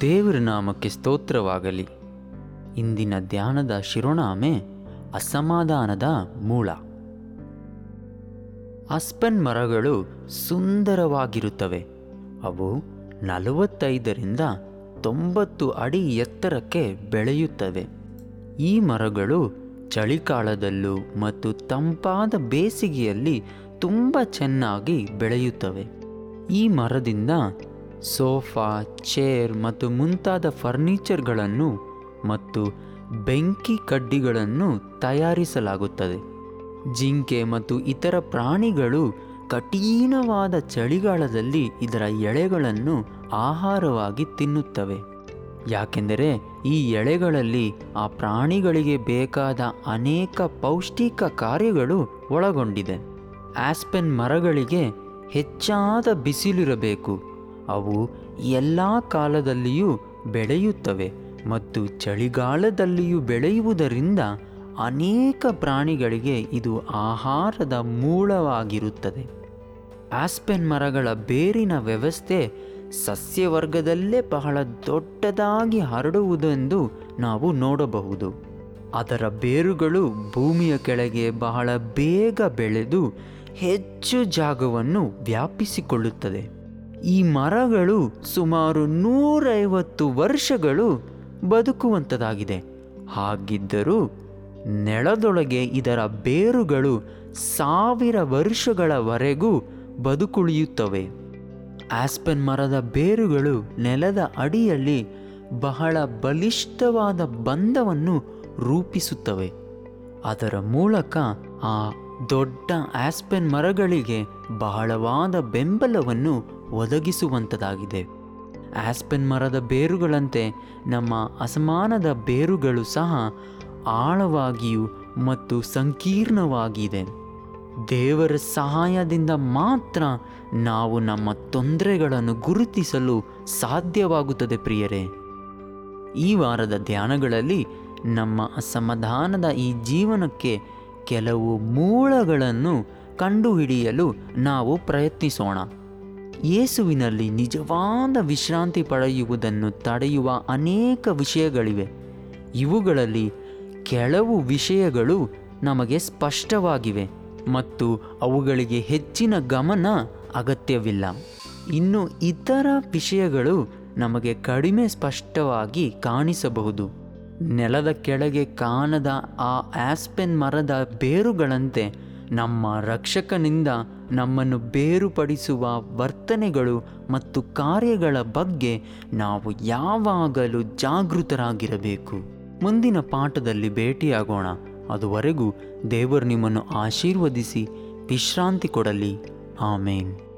ದೇವರ ನಾಮಕ್ಕೆ ಸ್ತೋತ್ರವಾಗಲಿ. ಇಂದಿನ ಧ್ಯಾನದ ಶಿರೋನಾಮೆ ಅಸಮಾಧಾನದ ಮೂಲ. ಅಸ್ಪೆನ್ ಮರಗಳು ಸುಂದರವಾಗಿರುತ್ತವೆ. ಅವು ನಲವತ್ತೈದರಿಂದ ತೊಂಬತ್ತು ಅಡಿ ಎತ್ತರಕ್ಕೆ ಬೆಳೆಯುತ್ತವೆ. ಈ ಮರಗಳು ಚಳಿಗಾಲದಲ್ಲೂ ಮತ್ತು ತಂಪಾದ ಬೇಸಿಗೆಯಲ್ಲಿ ತುಂಬ ಚೆನ್ನಾಗಿ ಬೆಳೆಯುತ್ತವೆ. ಈ ಮರದಿಂದ ಸೋಫಾ, ಚೇರ್ ಮತ್ತು ಮುಂತಾದ ಫರ್ನಿಚರ್ಗಳನ್ನು ಮತ್ತು ಬೆಂಕಿ ಕಡ್ಡಿಗಳನ್ನು ತಯಾರಿಸಲಾಗುತ್ತದೆ. ಜಿಂಕೆ ಮತ್ತು ಇತರ ಪ್ರಾಣಿಗಳು ಕಠಿಣವಾದ ಚಳಿಗಾಲದಲ್ಲಿ ಇದರ ಎಳೆಗಳನ್ನು ಆಹಾರವಾಗಿ ತಿನ್ನುತ್ತವೆ. ಯಾಕೆಂದರೆ ಈ ಎಳೆಗಳಲ್ಲಿ ಆ ಪ್ರಾಣಿಗಳಿಗೆ ಬೇಕಾದ ಅನೇಕ ಪೌಷ್ಟಿಕ ಕಾರ್ಯಗಳು ಒಳಗೊಂಡಿದೆ. ಆಸ್ಪೆನ್ ಮರಗಳಿಗೆ ಹೆಚ್ಚಾದ ಬಿಸಿಲಿರಬೇಕು. ಅವು ಎಲ್ಲ ಕಾಲದಲ್ಲಿಯೂ ಬೆಳೆಯುತ್ತವೆ ಮತ್ತು ಚಳಿಗಾಲದಲ್ಲಿಯೂ ಬೆಳೆಯುವುದರಿಂದ ಅನೇಕ ಪ್ರಾಣಿಗಳಿಗೆ ಇದು ಆಹಾರದ ಮೂಲವಾಗಿರುತ್ತದೆ. ಆಸ್ಪೆನ್ ಮರಗಳ ಬೇರಿನ ವ್ಯವಸ್ಥೆ ಸಸ್ಯವರ್ಗದಲ್ಲೇ ಬಹಳ ದೊಡ್ಡದಾಗಿ ಹರಡುವುದೆಂದು ನಾವು ನೋಡಬಹುದು. ಅದರ ಬೇರುಗಳು ಭೂಮಿಯ ಕೆಳಗೆ ಬಹಳ ಬೇಗ ಬೆಳೆದು ಹೆಚ್ಚು ಜಾಗವನ್ನು ವ್ಯಾಪಿಸಿಕೊಳ್ಳುತ್ತದೆ ಈ ಮರಗಳು ಸುಮಾರು ನೂರೈವತ್ತು ವರ್ಷಗಳು ಬದುಕುವಂಥದ್ದಾಗಿದೆ ಹಾಗಿದ್ದರೂ ನೆಲದೊಳಗೆ ಇದರ ಬೇರುಗಳು ಸಾವಿರ ವರ್ಷಗಳವರೆಗೂ ಬದುಕುಳಿಯುತ್ತವೆ. ಆಸ್ಪೆನ್ ಮರದ ಬೇರುಗಳು ನೆಲದ ಅಡಿಯಲ್ಲಿ ಬಹಳ ಬಲಿಷ್ಠವಾದ ಬಂಧವನ್ನು ರೂಪಿಸುತ್ತವೆ. ಅದರ ಮೂಲಕ ಆ ದೊಡ್ಡ ಆಸ್ಪೆನ್ ಮರಗಳಿಗೆ ಬಹಳವಾದ ಬೆಂಬಲವನ್ನು ಒದಗಿಸುವಂಥದ್ದಾಗಿದೆ ಆಸ್ಪೆನ್ ಮರದ ಬೇರುಗಳಂತೆ ನಮ್ಮ ಅಸಮಾನದ ಬೇರುಗಳು ಸಹ ಆಳವಾಗಿಯೂ ಮತ್ತು ಸಂಕೀರ್ಣವಾಗಿದೆ ದೇವರ ಸಹಾಯದಿಂದ ಮಾತ್ರ ನಾವು ನಮ್ಮ ತೊಂದರೆಗಳನ್ನು ಗುರುತಿಸಲು ಸಾಧ್ಯವಾಗುತ್ತದೆ ಪ್ರಿಯರೇ. ಈ ವಾರದ ಧ್ಯಾನಗಳಲ್ಲಿ ನಮ್ಮ ಅಸಮಾಧಾನದ ಈ ಜೀವನಕ್ಕೆ ಕೆಲವು ಮೂಲಗಳನ್ನು ಕಂಡುಹಿಡಿಯಲು ನಾವು ಪ್ರಯತ್ನಿಸೋಣ. ಯೇಸುವಿನಲ್ಲಿ ನಿಜವಾದ ವಿಶ್ರಾಂತಿ ಪಡೆಯುವುದನ್ನು ತಡೆಯುವ ಅನೇಕ ವಿಷಯಗಳಿವೆ. ಇವುಗಳಲ್ಲಿ ಕೆಲವು ವಿಷಯಗಳು ನಮಗೆ ಸ್ಪಷ್ಟವಾಗಿವೆ. ಮತ್ತು ಅವುಗಳಿಗೆ ಹೆಚ್ಚಿನ ಗಮನ ಅಗತ್ಯವಿಲ್ಲ. ಇನ್ನು ಇತರ ವಿಷಯಗಳು ನಮಗೆ ಕಡಿಮೆ ಸ್ಪಷ್ಟವಾಗಿ ಕಾಣಿಸಬಹುದು. ನೆಲದ ಕೆಳಗೆ ಕಾಣದ ಆ ಆಸ್ಪೆನ್ ಮರದ ಬೇರುಗಳಂತೆ ನಮ್ಮ ರಕ್ಷಕನಿಂದ ನಮ್ಮನ್ನು ಬೇರುಪಡಿಸುವ ವರ್ತನೆಗಳು ಮತ್ತು ಕಾರ್ಯಗಳ ಬಗ್ಗೆ ನಾವು ಯಾವಾಗಲೂ ಜಾಗೃತರಾಗಿರಬೇಕು. ಮುಂದಿನ ಪಾಠದಲ್ಲಿ ಭೇಟಿಯಾಗೋಣ. ಅದುವರೆಗೂ ದೇವರು ನಿಮ್ಮನ್ನು ಆಶೀರ್ವದಿಸಿ ವಿಶ್ರಾಂತಿ ಕೊಡಲಿ. ಆಮೇನ್.